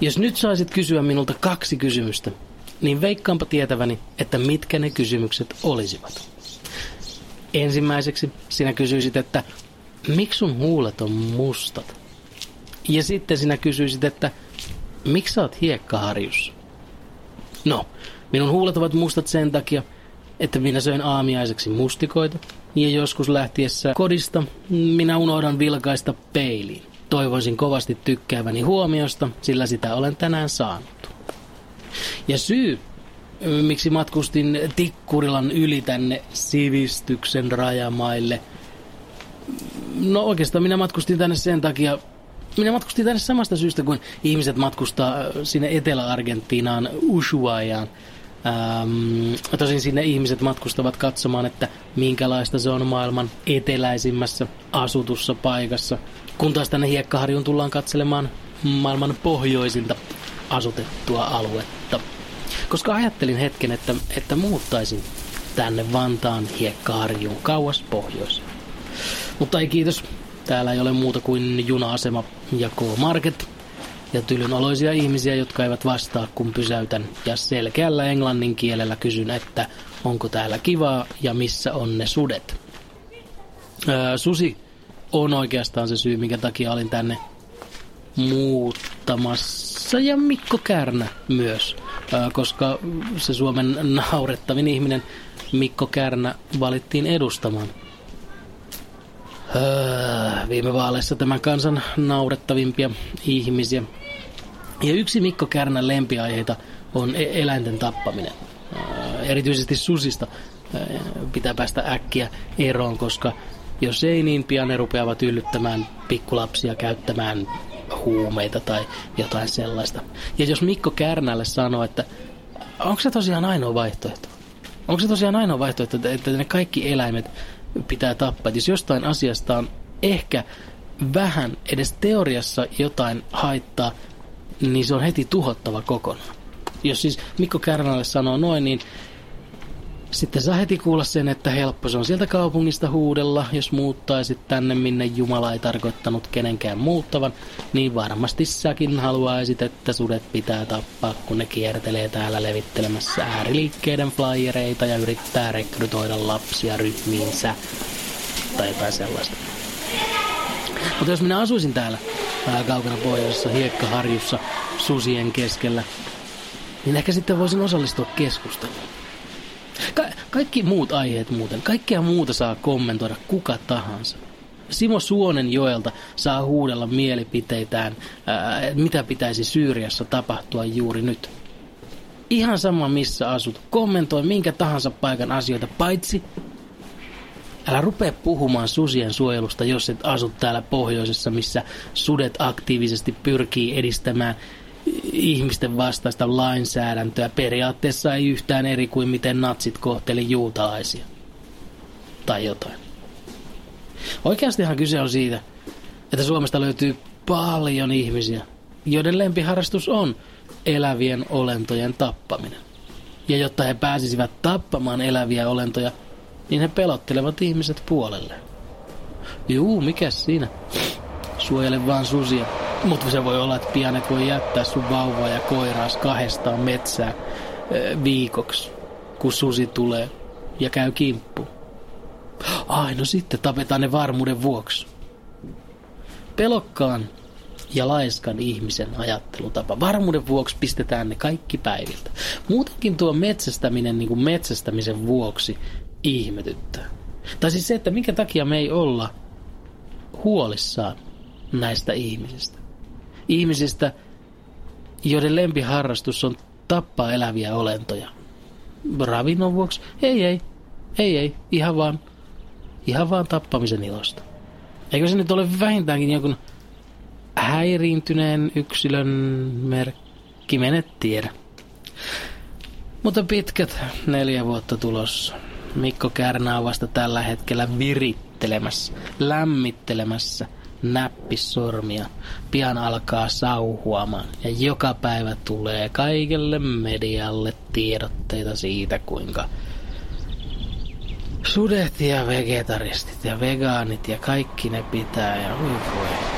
Jos nyt saisit kysyä minulta kaksi kysymystä, niin veikkaanpa tietäväni, että mitkä ne kysymykset olisivat. Ensimmäiseksi sinä kysyisit, että miksi sun huulet on mustat? Ja sitten sinä kysyisit, että miksi sä oot hiekkaharjussa? No, minun huulet ovat mustat sen takia, että minä söin aamiaiseksi mustikoita ja joskus lähtiessä kodista minä unohdan vilkaista peiliin. Toivoisin kovasti tykkääväni huomiosta, sillä sitä olen tänään saanut. Ja syy, miksi matkustin Tikkurilan yli tänne sivistyksen rajamaille. No oikeastaan minä matkustin tänne sen takia, minä matkustin tänne samasta syystä kuin ihmiset matkustaa sinne Etelä-Argentiinaan, Ushuaiaan. Ähm, tosin sinne ihmiset matkustavat katsomaan, että minkälaista se on maailman eteläisimmässä asutussa paikassa. Kun taas tänne Hiekkaharjun tullaan katselemaan maailman pohjoisinta asutettua aluetta. Koska ajattelin hetken, että, että muuttaisin tänne Vantaan Hiekkaharjuun kauas pohjoiseen. Mutta ei kiitos, täällä ei ole muuta kuin juna-asema ja K-Market ja tylynoloisia ihmisiä, jotka eivät vastaa, kun pysäytän ja selkeällä englannin kielellä kysyn, että onko täällä kivaa ja missä on ne sudet. Öö, susi on oikeastaan se syy, minkä takia olin tänne muuttamassa ja Mikko Kärnä myös, koska se Suomen naurettavin ihminen Mikko Kärnä valittiin edustamaan viime vaaleissa tämän kansan naurettavimpia ihmisiä. Ja yksi Mikko Kärnän lempiaiheita on e- eläinten tappaminen. Erityisesti susista pitää päästä äkkiä eroon, koska jos ei, niin pian ne rupeavat yllyttämään pikkulapsia käyttämään huumeita tai jotain sellaista. Ja jos Mikko Kärnälle sanoo, että onko se tosiaan ainoa vaihtoehto? Onko se tosiaan ainoa vaihtoehto, että, ne kaikki eläimet pitää tappaa? Jos jostain asiasta on ehkä vähän edes teoriassa jotain haittaa, niin se on heti tuhottava kokonaan. Jos siis Mikko Kärnälle sanoo noin, niin sitten saa heti kuulla sen, että helppo se on sieltä kaupungista huudella, jos muuttaisit tänne, minne Jumala ei tarkoittanut kenenkään muuttavan, niin varmasti säkin haluaisit, että sudet pitää tappaa, kun ne kiertelee täällä levittelemässä ääriliikkeiden flyereita ja yrittää rekrytoida lapsia ryhmiinsä tai jotain sellaista. Mutta jos minä asuisin täällä vähän kaukana pohjoisessa hiekkaharjussa susien keskellä, niin ehkä sitten voisin osallistua keskusteluun. Ka- kaikki muut aiheet muuten, kaikkea muuta saa kommentoida kuka tahansa. Simo Suonen joelta saa huudella mielipiteitään, ää, mitä pitäisi Syyriassa tapahtua juuri nyt. Ihan sama missä asut, kommentoi minkä tahansa paikan asioita, paitsi älä rupea puhumaan susien suojelusta, jos et asu täällä pohjoisessa, missä sudet aktiivisesti pyrkii edistämään ihmisten vastaista lainsäädäntöä. Periaatteessa ei yhtään eri kuin miten natsit kohteli juutalaisia. Tai jotain. Oikeastihan kyse on siitä, että Suomesta löytyy paljon ihmisiä, joiden lempiharrastus on elävien olentojen tappaminen. Ja jotta he pääsisivät tappamaan eläviä olentoja, niin he pelottelevat ihmiset puolelle. Juu, mikä siinä? Suojele vaan susia. Mutta se voi olla, että pian et voi jättää sun vauvaa ja koiraas kahdestaan metsää viikoksi, kun susi tulee ja käy kimppu. Ai, no sitten tapetaan ne varmuuden vuoksi. Pelokkaan ja laiskan ihmisen ajattelutapa. Varmuuden vuoksi pistetään ne kaikki päiviltä. Muutenkin tuo metsästäminen niin kuin metsästämisen vuoksi ihmetyttää. Tai siis se, että minkä takia me ei olla huolissaan näistä ihmisistä. Ihmisistä, joiden lempiharrastus on tappaa eläviä olentoja. Ravinnon vuoksi? Ei, ei. Ei, ei. Ihan vaan, ihan vaan tappamisen ilosta. Eikö se nyt ole vähintäänkin jonkun häiriintyneen yksilön merkki? Kimenet tiedä. Mutta pitkät neljä vuotta tulossa. Mikko Kärnä on vasta tällä hetkellä virittelemässä, lämmittelemässä näppisormia. Pian alkaa sauhuamaan ja joka päivä tulee kaikelle medialle tiedotteita siitä, kuinka sudet ja vegetaristit ja vegaanit ja kaikki ne pitää ja voi.